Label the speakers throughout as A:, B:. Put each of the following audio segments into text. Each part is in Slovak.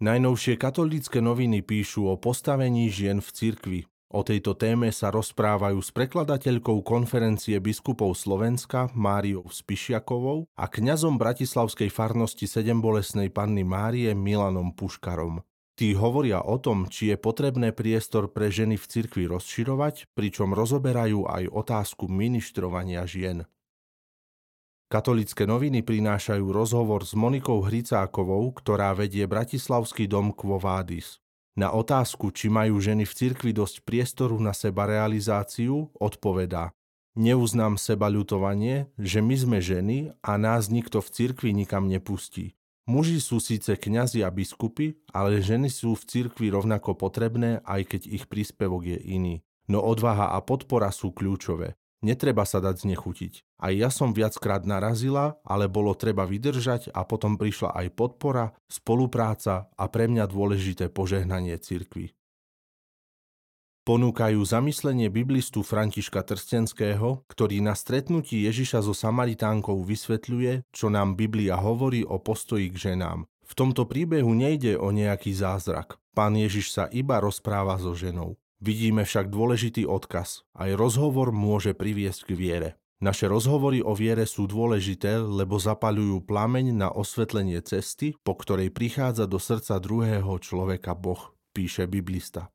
A: Najnovšie katolícke noviny píšu o postavení žien v cirkvi. O tejto téme sa rozprávajú s prekladateľkou konferencie biskupov Slovenska Máriou Spišiakovou a kňazom Bratislavskej farnosti Sedembolesnej panny Márie Milanom Puškarom. Tí hovoria o tom, či je potrebné priestor pre ženy v cirkvi rozširovať, pričom rozoberajú aj otázku ministrovania žien. Katolické noviny prinášajú rozhovor s Monikou Hricákovou, ktorá vedie Bratislavský dom Quo Vadis. Na otázku, či majú ženy v cirkvi dosť priestoru na seba realizáciu, odpovedá Neuznám seba ľutovanie, že my sme ženy a nás nikto v cirkvi nikam nepustí. Muži sú síce kňazi a biskupy, ale ženy sú v cirkvi rovnako potrebné, aj keď ich príspevok je iný. No odvaha a podpora sú kľúčové. Netreba sa dať znechutiť. Aj ja som viackrát narazila, ale bolo treba vydržať a potom prišla aj podpora, spolupráca a pre mňa dôležité požehnanie cirkvy. Ponúkajú zamyslenie biblistu Františka Trstenského, ktorý na stretnutí Ježiša so Samaritánkou vysvetľuje, čo nám Biblia hovorí o postoji k ženám. V tomto príbehu nejde o nejaký zázrak. Pán Ježiš sa iba rozpráva so ženou. Vidíme však dôležitý odkaz. Aj rozhovor môže priviesť k viere. Naše rozhovory o viere sú dôležité, lebo zapaľujú plameň na osvetlenie cesty, po ktorej prichádza do srdca druhého človeka Boh, píše biblista.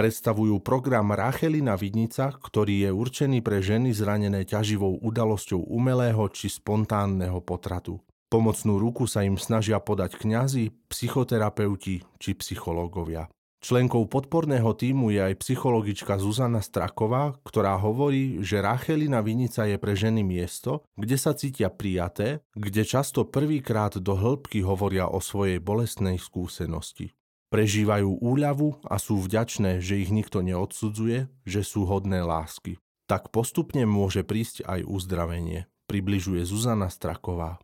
A: Predstavujú program Rachelina Vidnica, ktorý je určený pre ženy zranené ťaživou udalosťou umelého či spontánneho potratu. Pomocnú ruku sa im snažia podať kňazi, psychoterapeuti či psychológovia. Členkou podporného týmu je aj psychologička Zuzana Straková, ktorá hovorí, že Rachelina Vinica je pre ženy miesto, kde sa cítia prijaté, kde často prvýkrát do hĺbky hovoria o svojej bolestnej skúsenosti. Prežívajú úľavu a sú vďačné, že ich nikto neodsudzuje, že sú hodné lásky. Tak postupne môže prísť aj uzdravenie, približuje Zuzana Straková.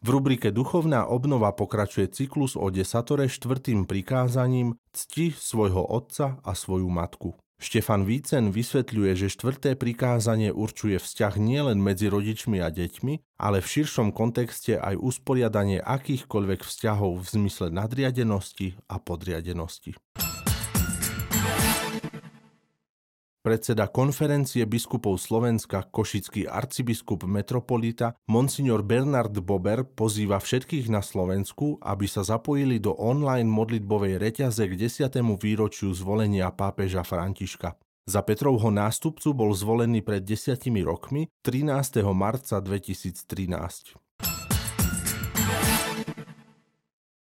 A: V rubrike Duchovná obnova pokračuje cyklus o desatore štvrtým prikázaním cti svojho otca a svoju matku. Štefan Vícen vysvetľuje, že štvrté prikázanie určuje vzťah nielen medzi rodičmi a deťmi, ale v širšom kontexte aj usporiadanie akýchkoľvek vzťahov v zmysle nadriadenosti a podriadenosti. Predseda konferencie biskupov Slovenska, košický arcibiskup metropolita, monsignor Bernard Bober pozýva všetkých na Slovensku, aby sa zapojili do online modlitbovej reťaze k 10. výročiu zvolenia pápeža Františka. Za Petrovho nástupcu bol zvolený pred desiatimi rokmi 13. marca 2013.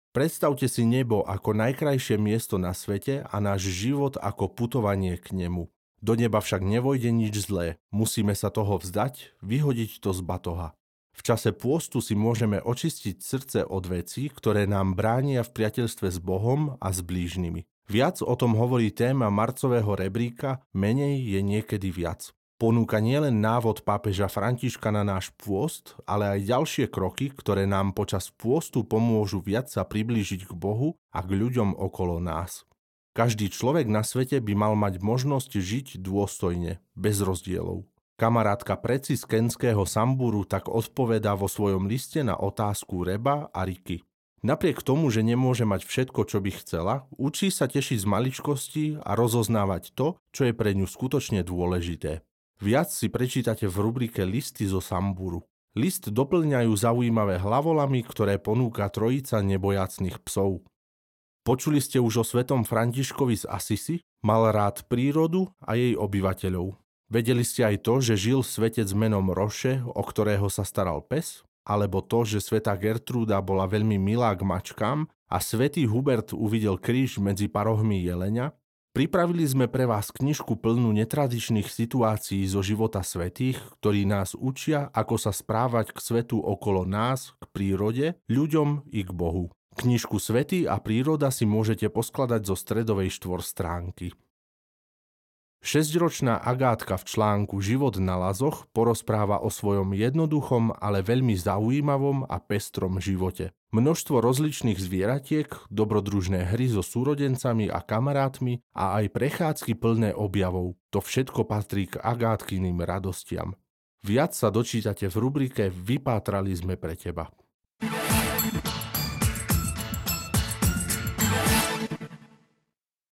A: Predstavte si nebo ako najkrajšie miesto na svete a náš život ako putovanie k nemu. Do neba však nevojde nič zlé. Musíme sa toho vzdať, vyhodiť to z batoha. V čase pôstu si môžeme očistiť srdce od vecí, ktoré nám bránia v priateľstve s Bohom a s blížnymi. Viac o tom hovorí téma marcového rebríka Menej je niekedy viac. Ponúka nielen návod pápeža Františka na náš pôst, ale aj ďalšie kroky, ktoré nám počas pôstu pomôžu viac sa priblížiť k Bohu a k ľuďom okolo nás. Každý človek na svete by mal mať možnosť žiť dôstojne, bez rozdielov. Kamarátka preci z kenského Samburu tak odpovedá vo svojom liste na otázku Reba a Riky. Napriek tomu, že nemôže mať všetko, čo by chcela, učí sa tešiť z maličkosti a rozoznávať to, čo je pre ňu skutočne dôležité. Viac si prečítate v rubrike Listy zo Samburu. List doplňajú zaujímavé hlavolamy, ktoré ponúka trojica nebojacných psov. Počuli ste už o svetom Františkovi z Asisi? Mal rád prírodu a jej obyvateľov. Vedeli ste aj to, že žil svetec menom Roše, o ktorého sa staral pes? Alebo to, že sveta Gertrúda bola veľmi milá k mačkám a svätý Hubert uvidel kríž medzi parohmi jelenia? Pripravili sme pre vás knižku plnú netradičných situácií zo života svetých, ktorí nás učia, ako sa správať k svetu okolo nás, k prírode, ľuďom i k Bohu. Knižku Svety a príroda si môžete poskladať zo stredovej štvor stránky. Šesťročná Agátka v článku Život na lazoch porozpráva o svojom jednoduchom, ale veľmi zaujímavom a pestrom živote. Množstvo rozličných zvieratiek, dobrodružné hry so súrodencami a kamarátmi a aj prechádzky plné objavov. To všetko patrí k Agátkyným radostiam. Viac sa dočítate v rubrike Vypátrali sme pre teba.